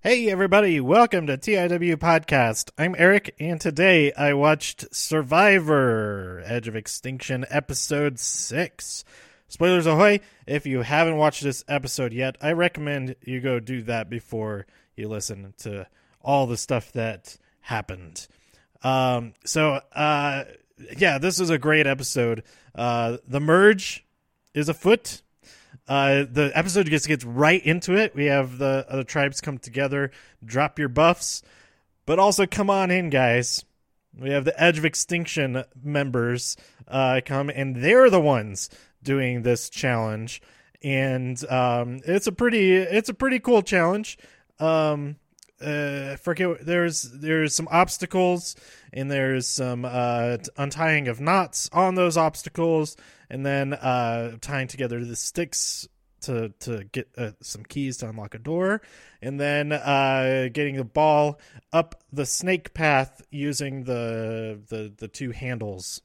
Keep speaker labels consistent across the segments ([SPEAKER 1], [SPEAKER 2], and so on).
[SPEAKER 1] Hey, everybody, welcome to TIW Podcast. I'm Eric, and today I watched Survivor Edge of Extinction Episode 6. Spoilers ahoy! If you haven't watched this episode yet, I recommend you go do that before you listen to all the stuff that happened. Um, so, uh, yeah, this is a great episode. Uh, the merge is afoot. Uh, the episode just gets right into it. We have the other tribes come together, drop your buffs, but also come on in, guys. We have the Edge of Extinction members uh, come, and they're the ones doing this challenge, and um, it's a pretty it's a pretty cool challenge. Um, uh, forget there's there's some obstacles and there's some uh, untying of knots on those obstacles and then uh, tying together the sticks to to get uh, some keys to unlock a door and then uh, getting the ball up the snake path using the the the two handles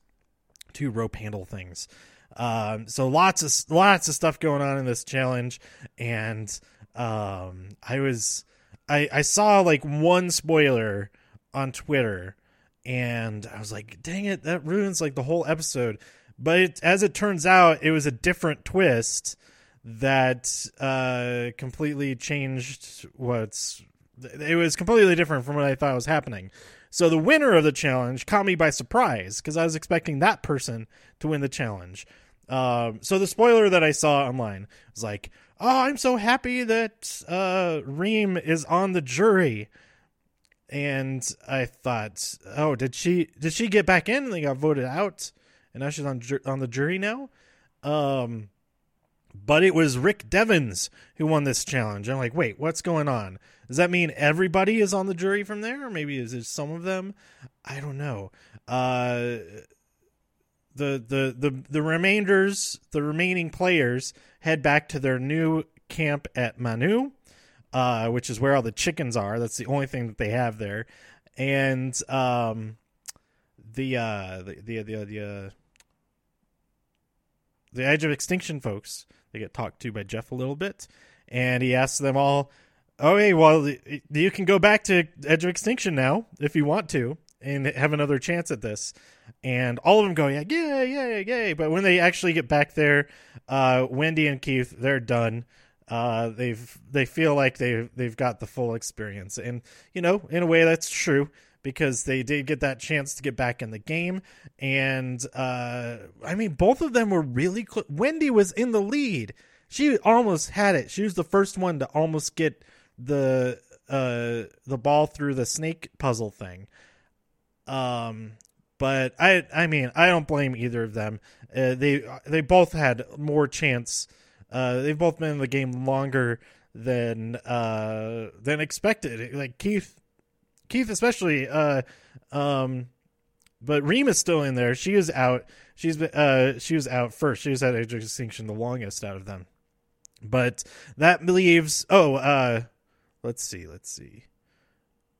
[SPEAKER 1] two rope handle things. Um, so lots of lots of stuff going on in this challenge and um, i was I, I saw like one spoiler on Twitter and I was like, dang it, that ruins like the whole episode. But it, as it turns out, it was a different twist that uh, completely changed what's. It was completely different from what I thought was happening. So the winner of the challenge caught me by surprise because I was expecting that person to win the challenge. Um, so the spoiler that I saw online was like, "Oh, I'm so happy that uh, Reem is on the jury." And I thought, "Oh, did she did she get back in and they got voted out, and now she's on on the jury now?" Um, but it was Rick Devens who won this challenge. I'm like, wait, what's going on? Does that mean everybody is on the jury from there, or maybe is it some of them? I don't know. Uh, the the the the remainders, the remaining players head back to their new camp at Manu, uh, which is where all the chickens are. That's the only thing that they have there, and um, the uh, the the the the, uh, the Edge of Extinction folks they get talked to by Jeff a little bit, and he asks them all, "Oh, hey, well, you can go back to Edge of Extinction now if you want to." And have another chance at this, and all of them go, yeah, yay, yay, yay. But when they actually get back there, uh, Wendy and Keith, they're done. Uh, they've they feel like they they've got the full experience, and you know, in a way, that's true because they did get that chance to get back in the game. And uh, I mean, both of them were really close. Wendy was in the lead; she almost had it. She was the first one to almost get the uh, the ball through the snake puzzle thing. Um, but I I mean I don't blame either of them. Uh, they they both had more chance. Uh, they've both been in the game longer than uh, than expected. Like Keith, Keith especially. Uh, um, but Reem is still in there. She is out. She's uh, she was out first. She was at Age of Extinction the longest out of them. But that leaves. Oh, uh, let's see. Let's see.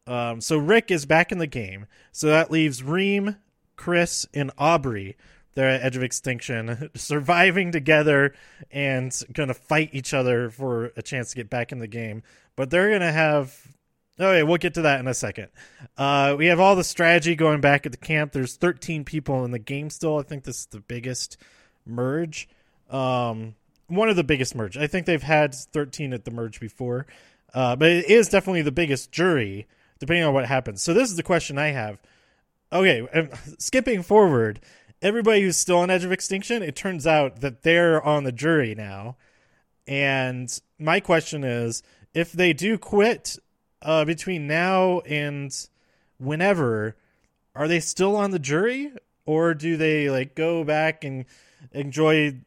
[SPEAKER 1] Um, so Rick is back in the game. So that leaves Reem, Chris, and Aubrey. They're at Edge of Extinction, surviving together and going to fight each other for a chance to get back in the game. But they're going to have. Oh, okay, yeah, we'll get to that in a second. Uh, we have all the strategy going back at the camp. There's 13 people in the game still. I think this is the biggest merge. Um, one of the biggest merge. I think they've had 13 at the merge before. Uh, but it is definitely the biggest jury depending on what happens. So this is the question I have. Okay, um, skipping forward, everybody who's still on Edge of Extinction, it turns out that they're on the jury now. And my question is, if they do quit uh, between now and whenever, are they still on the jury, or do they like go back and enjoy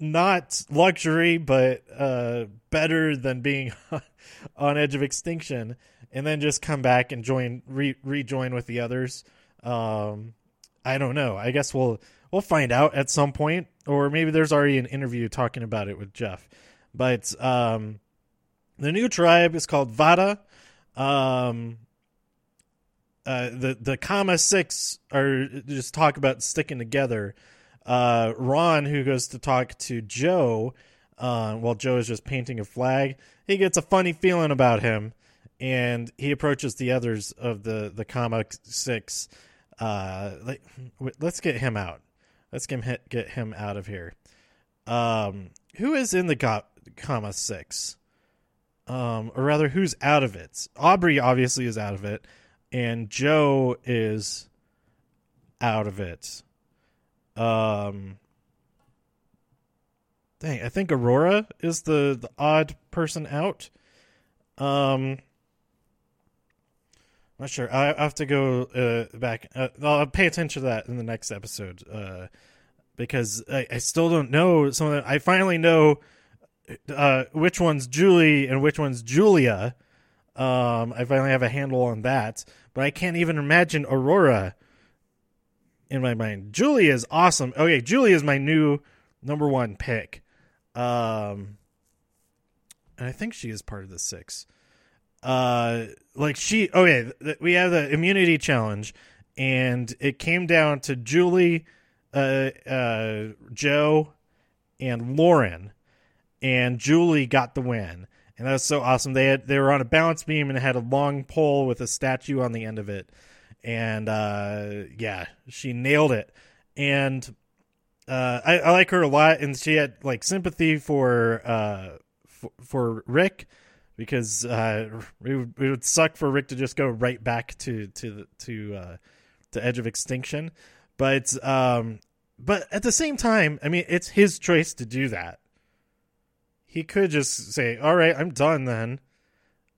[SPEAKER 1] not luxury but uh, better than being on Edge of Extinction? And then just come back and join re- rejoin with the others. Um, I don't know. I guess we'll we'll find out at some point, or maybe there's already an interview talking about it with Jeff. But um, the new tribe is called Vata. Um, uh, the the Kama Six are just talk about sticking together. Uh, Ron, who goes to talk to Joe, uh, while Joe is just painting a flag, he gets a funny feeling about him and he approaches the others of the the Kama Six. Uh, like, let's get him out. Let's get him, get him out of here. Um, who is in the Ga- Kama Six? Um, or rather, who's out of it? Aubrey obviously is out of it, and Joe is out of it. Um, dang, I think Aurora is the the odd person out. Um, not sure. I have to go uh, back. Uh, I'll pay attention to that in the next episode uh, because I, I, still don't know. Some of I finally know uh, which one's Julie and which one's Julia. Um, I finally have a handle on that, but I can't even imagine Aurora in my mind. Julie is awesome. Okay, Julie is my new number one pick. Um, and I think she is part of the six uh like she okay th- we have the immunity challenge and it came down to Julie uh uh Joe and Lauren and Julie got the win. And that was so awesome. They had they were on a balance beam and had a long pole with a statue on the end of it. And uh yeah she nailed it. And uh I, I like her a lot and she had like sympathy for uh for, for Rick because uh, it, would, it would suck for Rick to just go right back to to to uh, to Edge of Extinction. But um, but at the same time, I mean, it's his choice to do that. He could just say, "All right, I'm done then."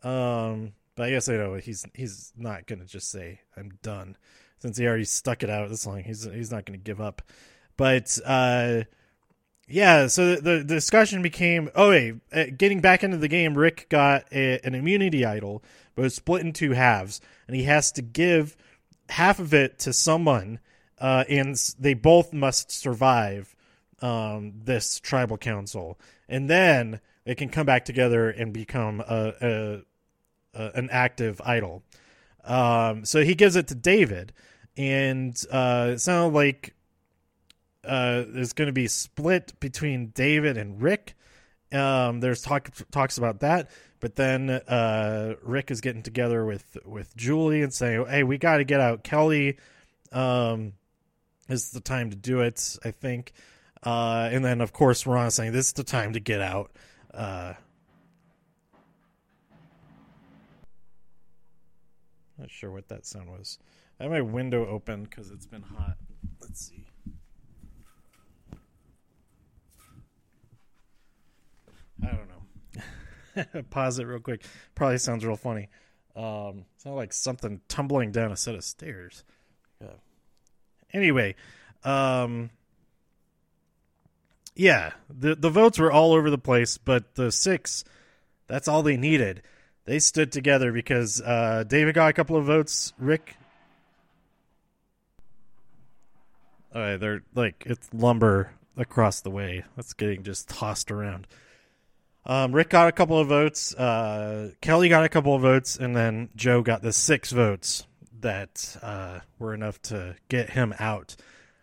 [SPEAKER 1] Um, but I guess I know he's he's not gonna just say, "I'm done," since he already stuck it out this long. He's he's not gonna give up. But uh, yeah, so the, the, discussion became oh, wait, uh, getting back into the game, Rick got a, an immunity idol, but it's split in two halves, and he has to give half of it to someone, uh, and they both must survive um, this tribal council, and then they can come back together and become a, a, a an active idol. Um, so he gives it to David, and uh, it sounded like uh, is going to be split between David and Rick. Um, there's talk talks about that, but then uh, Rick is getting together with with Julie and saying, "Hey, we got to get out." Kelley um, is the time to do it, I think. Uh, and then, of course, Ron saying, "This is the time to get out." Uh, not sure what that sound was. I have my window open because it's been hot. Let's see. I don't know. Pause it real quick. Probably sounds real funny. Um, sounds like something tumbling down a set of stairs. Yeah. Anyway, um, yeah, the the votes were all over the place, but the six, that's all they needed. They stood together because uh, David got a couple of votes. Rick, All right, they're like it's lumber across the way. That's getting just tossed around. Um, Rick got a couple of votes. Uh, Kelley got a couple of votes, and then Joe got the six votes that uh, were enough to get him out.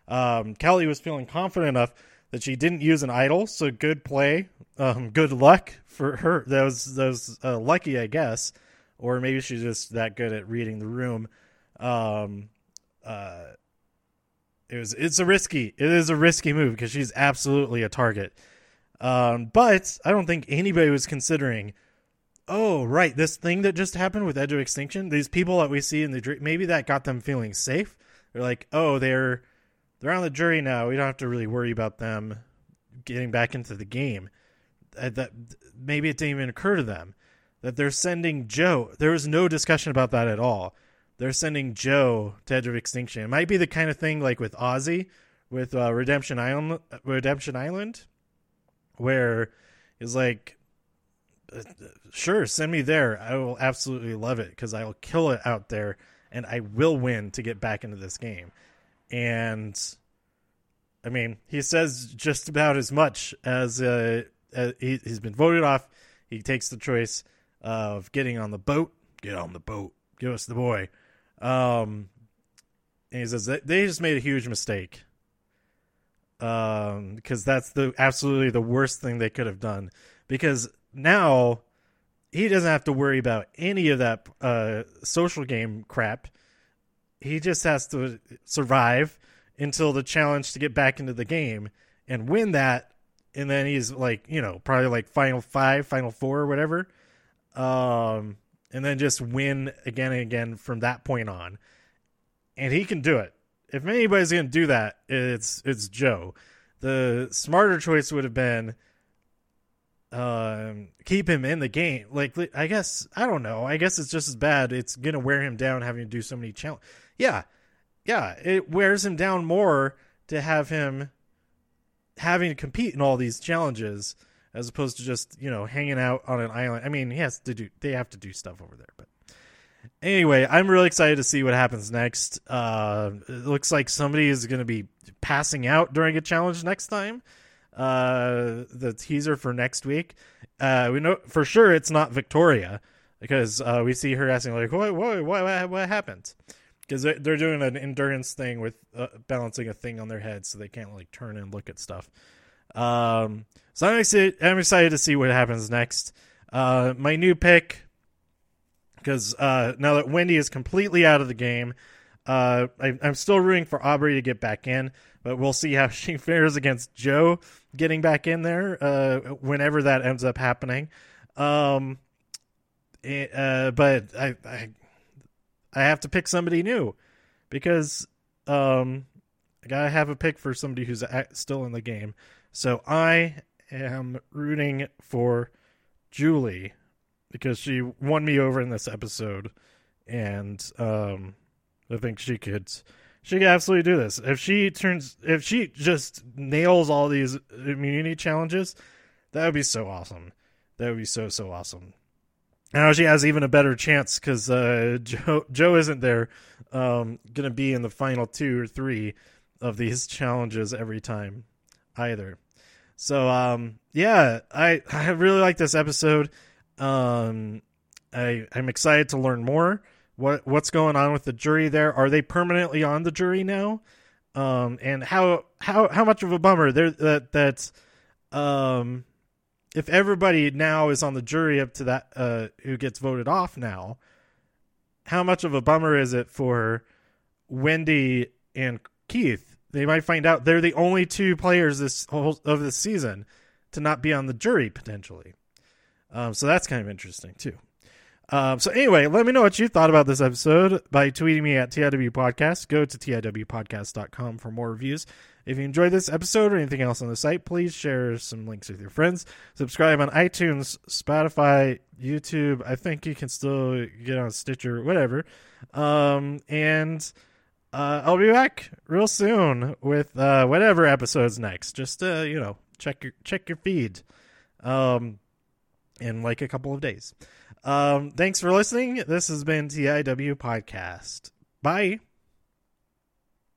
[SPEAKER 1] Um, Kelley was feeling confident enough that she didn't use an idol, so good play, um, good luck for her. That was that was uh, lucky, I guess, or maybe she's just that good at reading the room. Um, uh, it was it's a risky it is a risky move because she's absolutely a target. Um, but I don't think anybody was considering, oh, right, this thing that just happened with Edge of Extinction, these people that we see in the jury, maybe that got them feeling safe. They're like, oh, they're they're on the jury now. We don't have to really worry about them getting back into the game. Uh, that maybe it didn't even occur to them that they're sending Joe. There was no discussion about that at all. They're sending Joe to Edge of Extinction. It might be the kind of thing like with Ozzy, with uh, Redemption Island. Redemption Island where he's like, sure, send me there. I will absolutely love it because I will kill it out there and I will win to get back into this game. And I mean, he says just about as much as, uh, as he, has been voted off. He takes the choice of getting on the boat. Get on the boat. Give us the boy. Um, and he says they just made a huge mistake um, because that's the absolutely the worst thing they could have done. Because now, he doesn't have to worry about any of that uh, social game crap. He just has to survive until the challenge to get back into the game and win that. And then he's like, you know, probably like final five, final four, or whatever. Um, and then just win again and again from that point on. And he can do it. If anybody's going to do that, it's it's Joe. The smarter choice would have been um, keep him in the game. Like I guess I don't know. I guess it's just as bad. It's gonna wear him down having to do so many challenges. Yeah, yeah, it wears him down more to have him having to compete in all these challenges as opposed to just you know hanging out on an island. I mean, he has to do. They have to do stuff over there, but. Anyway, I'm really excited to see what happens next. Uh, it looks like somebody is going to be passing out during a challenge next time uh, the teaser for next week. Uh, we know for sure it's not Victoria because uh, we see her asking like, "What? What? What? What happened?" Because they're doing an endurance thing with uh, balancing a thing on their head, so they can't like turn and look at stuff. Um, so I'm excited. I'm excited to see what happens next. Uh, my new pick, because uh, now that Wendy is completely out of the game, uh, I, I'm still rooting for Aubrey to get back in, but we'll see how she fares against Joe getting back in there uh, whenever that ends up happening. Um, it, eh, uh, but I, I, I have to pick somebody new because um, I gotta have a pick for somebody who's still in the game. So I am rooting for Julie because she won me over in this episode, and um, I think she could she could absolutely do this. If she turns, if she just nails all these immunity challenges, that would be so awesome. That would be so so awesome. Now she has even a better chance because uh, Joe Joe isn't there, um, gonna be in the final two or three of these challenges every time, either. So um, yeah, I I really like this episode. Um, I I'm excited to learn more what what's going on with the jury there? Are they permanently on the jury now? Um, and how how how much of a bummer there that that um, if everybody now is on the jury up to that uh, who gets voted off now, how much of a bummer is it for Wendy and Keith? They might find out they're the only two players this whole of this season to not be on the jury potentially. Um, so that's kind of interesting too. Um, so anyway, let me know what you thought about this episode by tweeting me at TIW Podcast. Go to TIWpodcast.com for more reviews. If you enjoyed this episode or anything else on the site, please share some links with your friends. Subscribe on iTunes, Spotify, YouTube. I think you can still get on Stitcher, whatever. Um, and uh, I'll be back real soon with uh, whatever episodes next. Just uh, you know, check your check your feed. Um, in like a couple of days. Um, thanks for listening. This has been TIW Podcast. Bye.